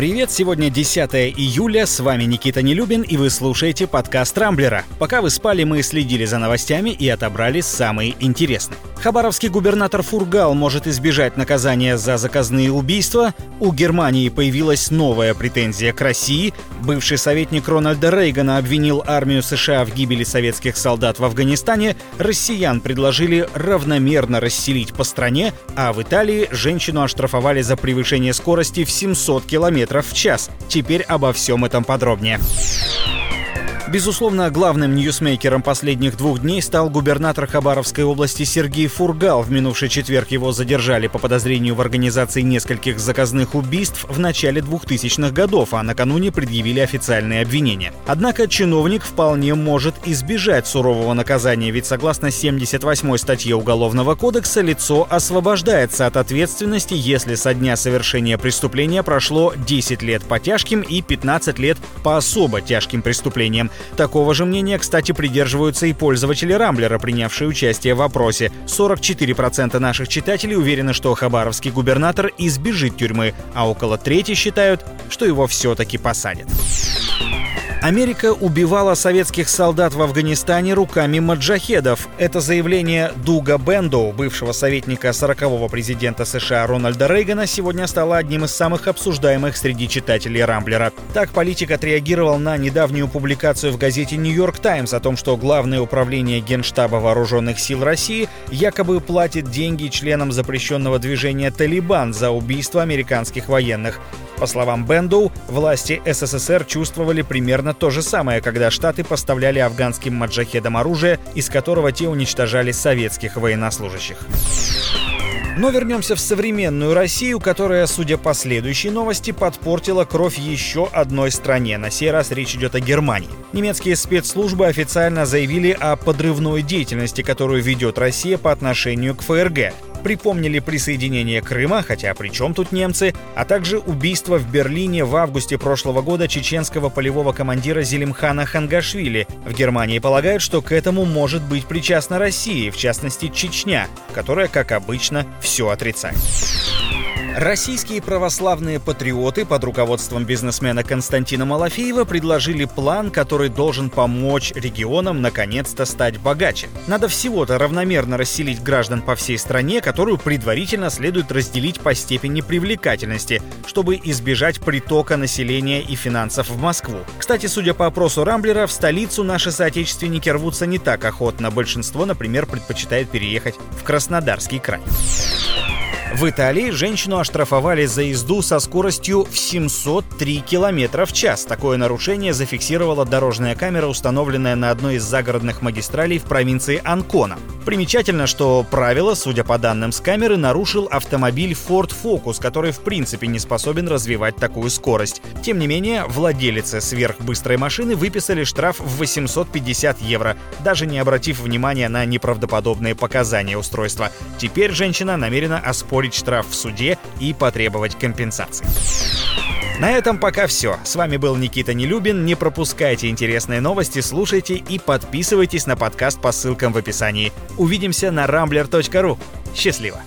Привет, сегодня 10 июля, с вами Никита Нелюбин и вы слушаете подкаст Рамблера. Пока вы спали, мы следили за новостями и отобрали самые интересные. Хабаровский губернатор Фургал может избежать наказания за заказные убийства. У Германии появилась новая претензия к России. Бывший советник Рональда Рейгана обвинил армию США в гибели советских солдат в Афганистане. Россиян предложили равномерно расселить по стране, а в Италии женщину оштрафовали за превышение скорости в 700 в час. Теперь обо всем этом подробнее. Безусловно, главным ньюсмейкером последних двух дней стал губернатор Хабаровской области Сергей Фургал. В минувший четверг его задержали по подозрению в организации нескольких заказных убийств в начале 2000-х годов, а накануне предъявили официальные обвинения. Однако чиновник вполне может избежать сурового наказания, ведь согласно 78-й статье Уголовного кодекса лицо освобождается от ответственности, если со дня совершения преступления прошло 10 лет по тяжким и 15 лет по особо тяжким преступлениям. Такого же мнения, кстати, придерживаются и пользователи Рамблера, принявшие участие в вопросе. 44% наших читателей уверены, что хабаровский губернатор избежит тюрьмы, а около трети считают, что его все-таки посадят. Америка убивала советских солдат в Афганистане руками маджахедов. Это заявление Дуга Бендоу, бывшего советника 40-го президента США Рональда Рейгана, сегодня стало одним из самых обсуждаемых среди читателей Рамблера. Так политик отреагировал на недавнюю публикацию в газете «Нью-Йорк Таймс» о том, что Главное управление Генштаба Вооруженных сил России якобы платит деньги членам запрещенного движения «Талибан» за убийство американских военных. По словам Бендоу, власти СССР чувствовали примерно то же самое, когда Штаты поставляли афганским маджахедам оружие, из которого те уничтожали советских военнослужащих. Но вернемся в современную Россию, которая, судя по следующей новости, подпортила кровь еще одной стране. На сей раз речь идет о Германии. Немецкие спецслужбы официально заявили о подрывной деятельности, которую ведет Россия по отношению к ФРГ припомнили присоединение Крыма, хотя при чем тут немцы, а также убийство в Берлине в августе прошлого года чеченского полевого командира Зелимхана Хангашвили. В Германии полагают, что к этому может быть причастна Россия, в частности Чечня, которая, как обычно, все отрицает. Российские православные патриоты под руководством бизнесмена Константина Малафеева предложили план, который должен помочь регионам наконец-то стать богаче. Надо всего-то равномерно расселить граждан по всей стране, которую предварительно следует разделить по степени привлекательности, чтобы избежать притока населения и финансов в Москву. Кстати, судя по опросу Рамблера, в столицу наши соотечественники рвутся не так охотно. Большинство, например, предпочитает переехать в Краснодарский край. В Италии женщину оштрафовали за езду со скоростью в 703 км в час. Такое нарушение зафиксировала дорожная камера, установленная на одной из загородных магистралей в провинции Анкона. Примечательно, что правило, судя по данным с камеры, нарушил автомобиль Ford Focus, который в принципе не способен развивать такую скорость. Тем не менее, владелице сверхбыстрой машины выписали штраф в 850 евро, даже не обратив внимания на неправдоподобные показания устройства. Теперь женщина намерена оспорить штраф в суде и потребовать компенсации. На этом пока все. С вами был Никита Нелюбин. Не пропускайте интересные новости, слушайте и подписывайтесь на подкаст по ссылкам в описании. Увидимся на rambler.ru. Счастливо!